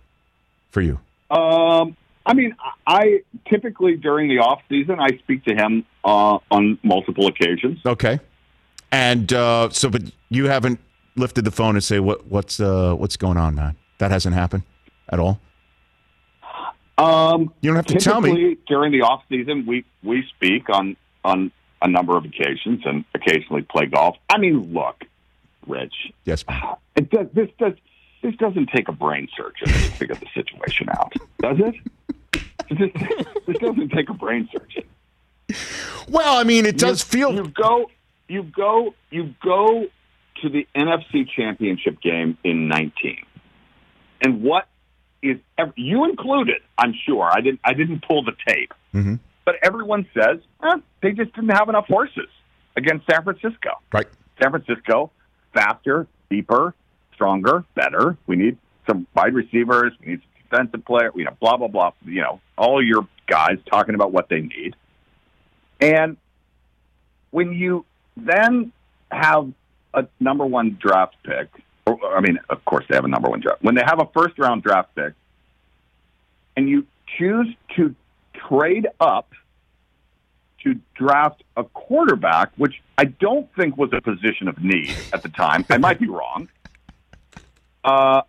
for you? Um, I mean, I typically during the off season I speak to him uh, on multiple occasions. Okay. And uh, so, but you haven't lifted the phone and say what what's uh, what's going on, man. That hasn't happened at all. Um, you don't have to tell me. During the off season, we we speak on on a number of occasions and occasionally play golf. I mean, look, Rich. Yes. It does, this does this doesn't take a brain surgeon to figure the situation out, does it? This, this doesn't take a brain surgeon. Well, I mean, it does you, feel. You go, you go, you go to the NFC Championship game in 19, and what is you included? I'm sure I didn't. I didn't pull the tape, Mhm. but everyone says eh, they just didn't have enough horses against San Francisco. Right. San Francisco, faster, deeper, stronger, better. We need some wide receivers. We need some defensive player. You know, blah blah blah. You know, all your guys talking about what they need. And when you then have a number one draft pick, or, I mean, of course they have a number one draft. When they have a first round draft pick, and you choose to trade up to draft a quarterback, which I don't think was a position of need at the time. I might be wrong. Uh,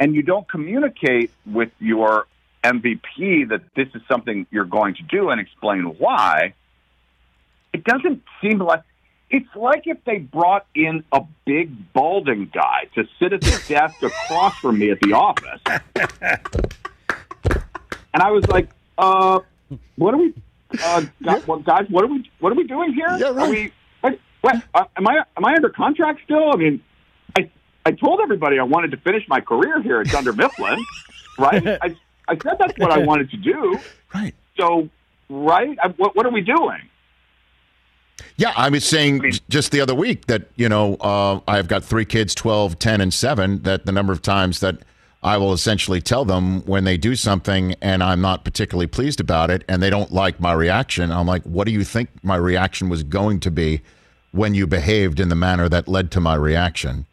and you don't communicate with your MVP that this is something you're going to do and explain why. It doesn't seem like it's like if they brought in a big balding guy to sit at the desk across from me at the office, and I was like, uh, "What are we, uh, guys, what, guys? What are we? What are we doing here? Yeah, right. Are we? What? what uh, am I? Am I under contract still? I mean, I told everybody I wanted to finish my career here at Dunder Mifflin, right? I I said that's what I wanted to do. Right. So, right? I, what what are we doing? Yeah, I was saying just the other week that, you know, uh, I've got three kids, 12, 10, and 7, that the number of times that I will essentially tell them when they do something and I'm not particularly pleased about it and they don't like my reaction, I'm like, what do you think my reaction was going to be when you behaved in the manner that led to my reaction?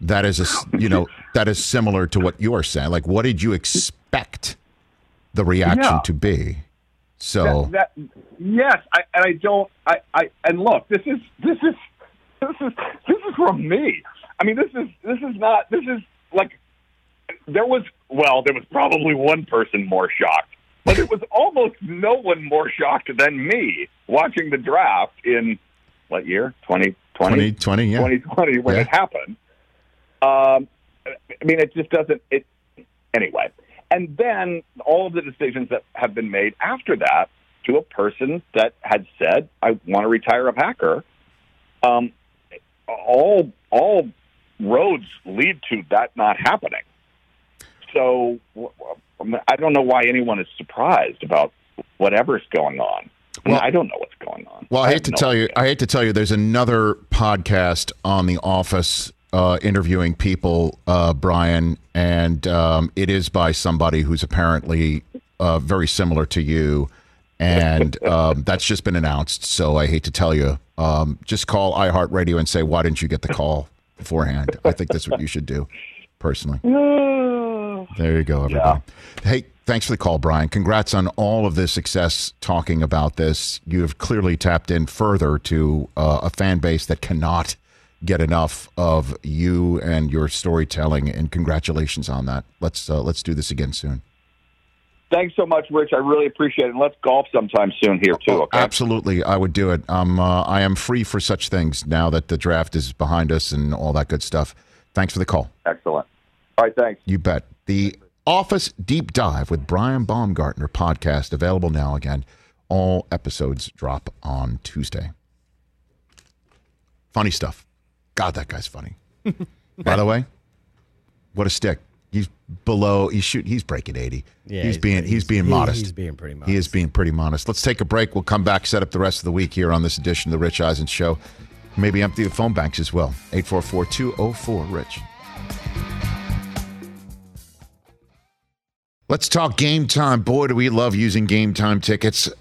That is, a, you know, that is similar to what you're saying. Like, what did you expect the reaction Yeah. to be? So, that, that yes, I, and I don't. I, I and look, this is this is this is this is from me. I mean, this is this is not. This is like there was. Well, there was probably one person more shocked, but it was almost no one more shocked than me watching the draft in what year? Twenty twenty. 2020, yeah. 2020 when Yeah. it happened. Um, I mean, it just doesn't. It anyway. And then all of the decisions that have been made after that to a person that had said, "I want to retire a Packer." Um, all all roads lead to that not happening. So I don't know why anyone is surprised about whatever's going on. I, Well- I don't know what's going on. Well, I have hate to no tell you. I hate to tell you, there's another podcast on The Office uh, interviewing people, uh, Brian, and um, it is by somebody who's apparently uh, very similar to you, and um, that's just been announced. So I hate to tell you, um, just call iHeartRadio and say, why didn't you get the call beforehand? I think that's what you should do, personally. There you go, everybody. Hey, thanks for the call, Brian. Congrats on all of the success talking about this. You have clearly tapped in further to uh, a fan base that cannot get enough of you and your storytelling, and congratulations on that. Let's uh, let's do this again soon. thanks so much, Rich. I really appreciate it. And let's golf sometime soon here too. Okay. Absolutely, I would do it. Um, uh, I am free for such things now that the draft is behind us and all that good stuff. Thanks for the call. Excellent. All right. Thanks. You bet. The Office Deep Dive with Brian Baumgartner podcast available now again. All episodes drop on Tuesday. Funny stuff. God, that guy's funny. By the way, what a stick. He's below. He's shooting. He's breaking eighty. Yeah, he's, he's- being. He's, he's- being he- modest. he's being pretty He is being pretty modest. Let's take a break. We'll come back. Set up the rest of the week here on this edition of the Rich Eisen Show. Maybe empty the phone banks as well. 844-204 Rich. Let's talk game time. Boy, do we love using game time tickets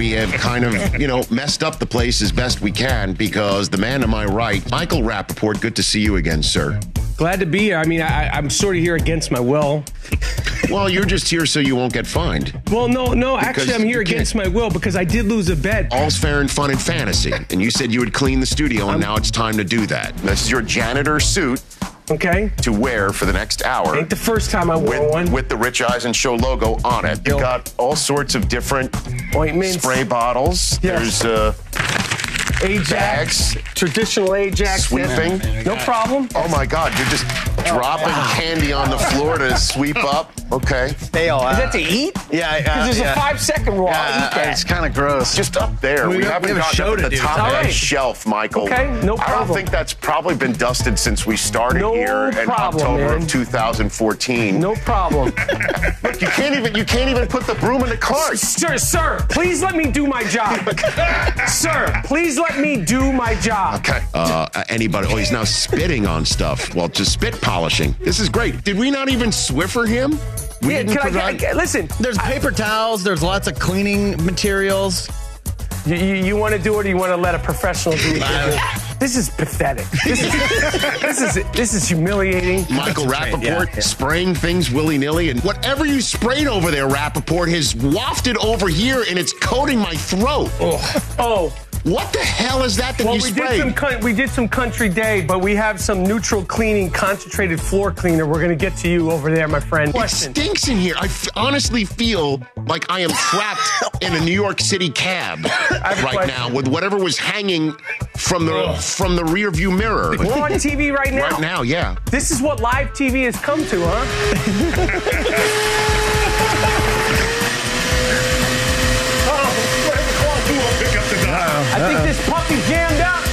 We have kind of, you know, messed up the place as best we can because the man to my right, Michael Rapaport, good to see you again, sir. Glad to be here. I mean, I, I'm sort of here against my will. Well, you're just here so you won't get fined. Well, no, no. Actually, I'm here against my will because I did lose a bet. All's fair in fun and fantasy. And you said you would clean the studio, and now it's time to do that. This is your janitor suit. Okay. To wear for the next hour. Ain't the first time I wore with, one. With the Rich Eisen Show logo on it. You've got all sorts of different Ointments. spray bottles. Yes. There's uh, Ajax, traditional Ajax. Sweeping. No problem. Oh my God, you're just dropping candy on the floor to sweep up. Okay. Stay all Is that to eat? Yeah, Because uh, there's yeah. a five second rule. I'll Yeah, eat that. it's kind of gross. Just up there. We We, have- haven't we have a show up to at the do. top All of that right. shelf, Michael. Okay, no problem. I don't think that's probably been dusted since we started No here in problem, October man. of 2014. No problem. Look, you can't even you can't even put the broom in the cart. sir, sir, please let me do my job. sir, please let me do my job. Okay. Uh, anybody? Oh, he's now spitting on stuff. Well, just spit polishing. This is great. Did we not even Swiffer him? We Yeah, didn't can I, provide- can I- listen, There's paper towels. There's lots of cleaning materials. you, you, you want to do it or you want to let a professional do it? This is pathetic. This is, this is this is humiliating. Michael Rapaport spraying things willy nilly, and whatever you sprayed over there, Rapaport, has wafted over here and it's coating my throat. Oh, What the hell is that that well, you we sprayed? did some we did some country day, but we have some neutral cleaning, concentrated floor cleaner. We're gonna get to you over there, my friend. it stinks in here. I f- honestly feel like I am trapped in a New York City cab right question. now with whatever was hanging from the from the rear view mirror. We're on TV right now. Right now, yeah. This is what live TV has come to, huh? I think this puppy jammed up.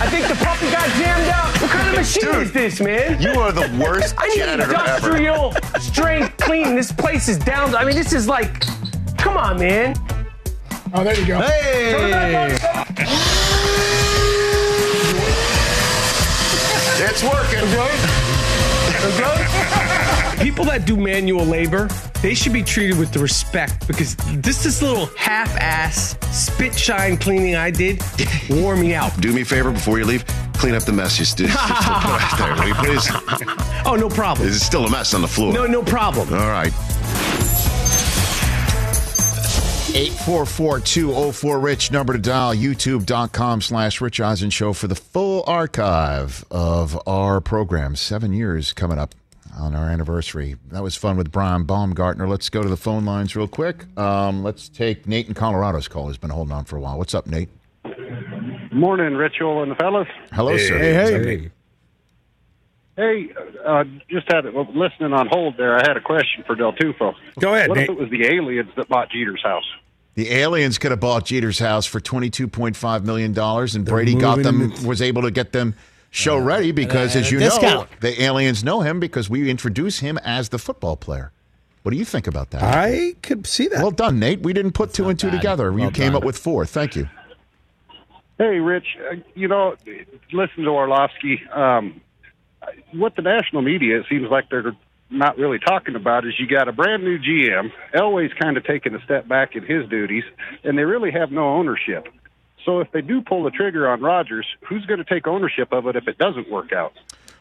I think the puppy got jammed up. What kind of machine Dude, is this, man? You are the worst I need janitor ever. industrial strength clean. This place is down. I mean, this is like, come on, man. Oh, there you go. Hey! It's working. People that do manual labor, they should be treated with the respect because this this little half-ass spit shine cleaning I did wore me out. Do me a favor before you leave. clean up the mess you st- still put out there, will you please? Oh, no problem. There's still a mess on the floor. No, no problem. All right. 844-204-RICH, number to dial, youtube.com slash Rich Eisen Show for the full archive of our program. Seven years coming up on our anniversary. That was fun with Brian Baumgartner. Let's go to the phone lines real quick. Um, let's take Nate in Colorado's call. He's been holding on for a while. What's up, Nate? Morning, Ritual and the fellas. Hello, sir. Hey, What's hey. Hey, uh, just had well, listening on hold there. I had a question for Del Tufo. Go ahead, What Nate. if it was the aliens that bought Jeter's house? The aliens could have bought Jeter's house for $22.5 million, and Brady got them, into- was able to get them show ready because, and as a you know, the aliens know him because we introduce him as the football player. What do you think about that? I could see that. Well done, Nate. We didn't put two and two bad. together. Well you came done. up with four. Thank you. Hey, Rich, uh, you know, listen to Orlovsky. Um, what the national media, it seems like they're not really talking about is you got a brand new GM. Elway's kind of taking a step back in his duties, and they really have no ownership. So if they do pull the trigger on Rodgers, who's going to take ownership of it if it doesn't work out?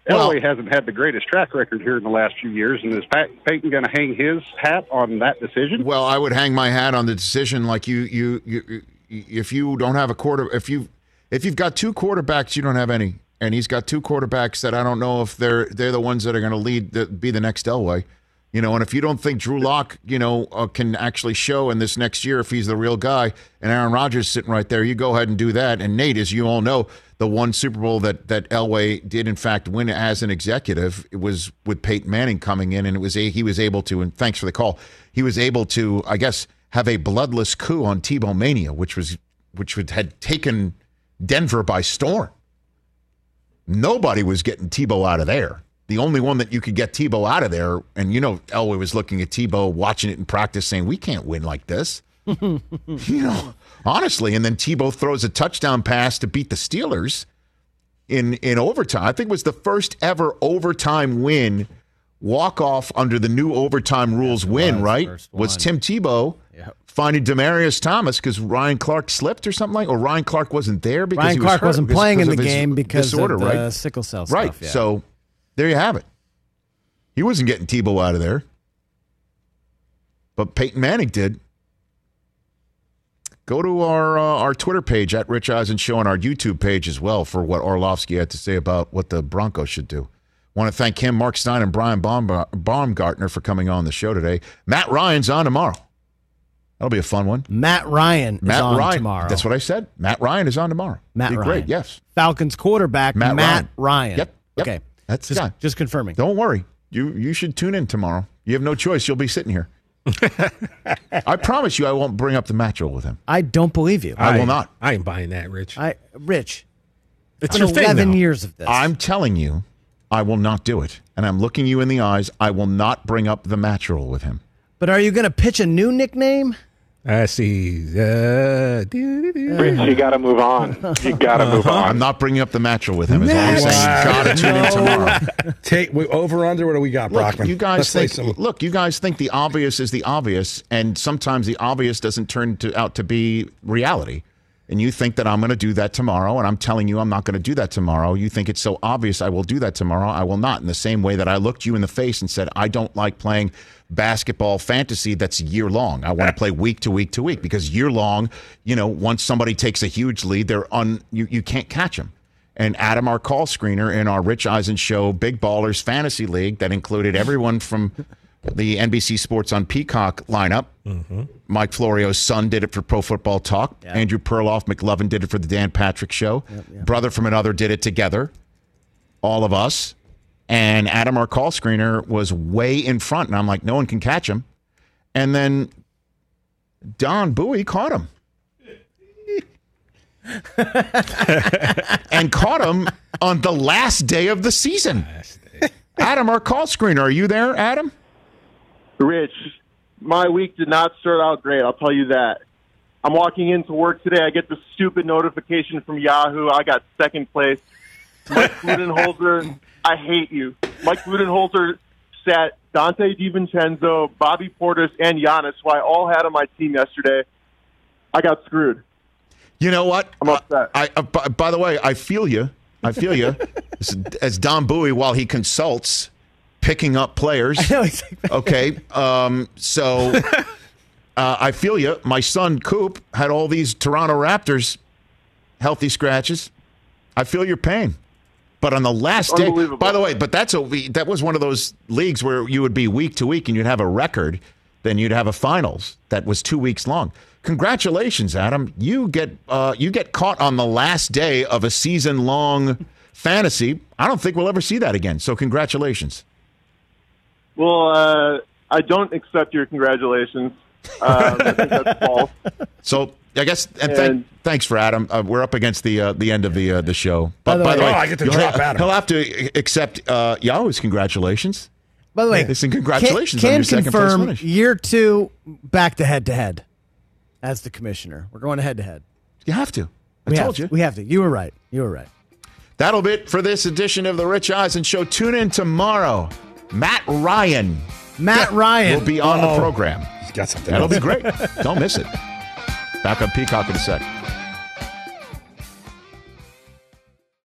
Well- Elway hasn't had the greatest track record here in the last few years, and is Pat, Peyton going to hang his hat on that decision? Well, I would hang my hat on the decision. Like you, you, you, if you don't have a quarter, if you, if you've got two quarterbacks, you don't have any, and he's got two quarterbacks that I don't know if they're they're the ones that are going to lead, the, be the next Elway. You know, and if you don't think Drew Lock, you know, uh, can actually show in this next year if he's the real guy, and Aaron Rodgers sitting right there, you go ahead and do that. And Nate, as you all know, the one Super Bowl that that Elway did in fact win as an executive, it was with Peyton Manning coming in, and it was a, he was able to. And thanks for the call. He was able to, I guess, have a bloodless coup on Tebow Mania, which was which would, had taken Denver by storm. Nobody was getting Tebow out of there. The only one that you could get Tebow out of there, and you know, Elway was looking at Tebow, watching it in practice, saying, "We can't win like this." you know, honestly. And then Tebow throws a touchdown pass to beat the Steelers in in overtime. I think it was the first ever overtime win, walk off under the new overtime rules win. was, right? Was. Tim Tebow Yep. finding Demaryius Thomas because Ryan Clark slipped or something like, or Ryan Clark wasn't there because Ryan he was Clark hurt wasn't playing in the game because disorder, of the right? sickle cell Right. stuff. yeah. So there you have it. He wasn't getting Tebow out of there, but Peyton Manning did. Go to our uh, our Twitter page at Rich Eisen Show and our YouTube page as well for what Orlovsky had to say about what the Broncos should do. Want to thank him, Mark Stein, and Brian Baum- Baumgartner for coming on the show today. Matt Ryan's on tomorrow. That'll be a fun one. Matt Ryan is Matt on Ryan. tomorrow. That's what I said. Matt Ryan is on tomorrow. Matt Ryan. Great. Yes. Falcons quarterback Matt Matt, Ryan. Ryan. Yep. yep. Okay. That's Just, done. just confirming. Don't worry. You you should tune in tomorrow. You have no choice. You'll be sitting here. I promise you, I won't bring up the match roll with him. I don't believe you. I will not. I ain't buying that, Rich. I Rich. It's on your thing 11 now. years of this. I'm telling you, I will not do it. And I'm looking you in the eyes. I will not bring up the match roll with him. but are you going to pitch a new nickname? I see. Uh, Rich, you got to move on. You got to move on. I'm not bringing up the match roll with him. Is all I'm saying. You gotta tune in tomorrow. Take we, over under. What do we got, Look, Brockman? you guys Let's think. some. Look, you guys think the obvious is the obvious, and sometimes the obvious doesn't turn to, out to be reality. And you think that I'm going to do that tomorrow, and I'm telling you I'm not going to do that tomorrow. You think it's so obvious I will do that tomorrow. I will not. In the same way that I looked you in the face and said I don't like playing basketball fantasy that's year long. I want to play week to week to week because year long, you know, once somebody takes a huge lead, they're un you, you can't catch them. And Adam, our call screener in our Rich Eisen Show Big Ballers Fantasy League that included everyone from the NBC Sports on Peacock lineup. Mm-hmm. Mike Florio's son did it for Pro Football Talk. Andrew Perloff McLovin did it for the Dan Patrick Show. Brother from another did it together. All of us. And Adam, our call screener, was way in front. And I'm like, no one can catch him. And then Don Bowie caught him. and caught him on the last day of the season. Adam, our call screener, are you there, Adam? Rich, my week did not start out great. I'll tell you that. I'm walking into work today. I get this stupid notification from Yahoo. I got second place. Mike Budenholzer, I hate you. Mike Budenholzer sat Donte DiVincenzo, Bobby Portis, and Giannis, who I all had on my team yesterday. I got screwed. You know what? I'm upset. I, uh, by, by the way, I feel you. I feel you. As- As Don Bowie, while he consults, picking up players. okay. Um, so uh, I feel you. My son Coop had all these Toronto Raptors healthy scratches. I feel your pain. But on the last day, by the way, but that's a that was one of those leagues where you would be week to week and you'd have a record, then you'd have a finals that was two weeks long. Congratulations, Adam! You get uh, you get caught on the last day of a season long fantasy. I don't think we'll ever see that again. So congratulations. Well, uh, I don't accept your congratulations. Um, I think that's false. So I guess and, thank, And- thanks for Adam. Uh, we're up against the uh, the end of the uh, the show. But by the way- Oh, I get to you'll drop ha- Adam. He'll have to accept uh, Yahoo's congratulations. By the way, listen, congratulations can, on can your second place confirm finish. year two back to head to head as the commissioner. We're going head to head. You have to. I we told you. To. We have to. You were right. You were right. That'll be it for this edition of the Rich Eisen Show. Tune in tomorrow. Matt Ryan. Matt Ryan will be on the Oh. program. He's got something. That'll else. be great. Don't miss it. Back on Peacock in a sec.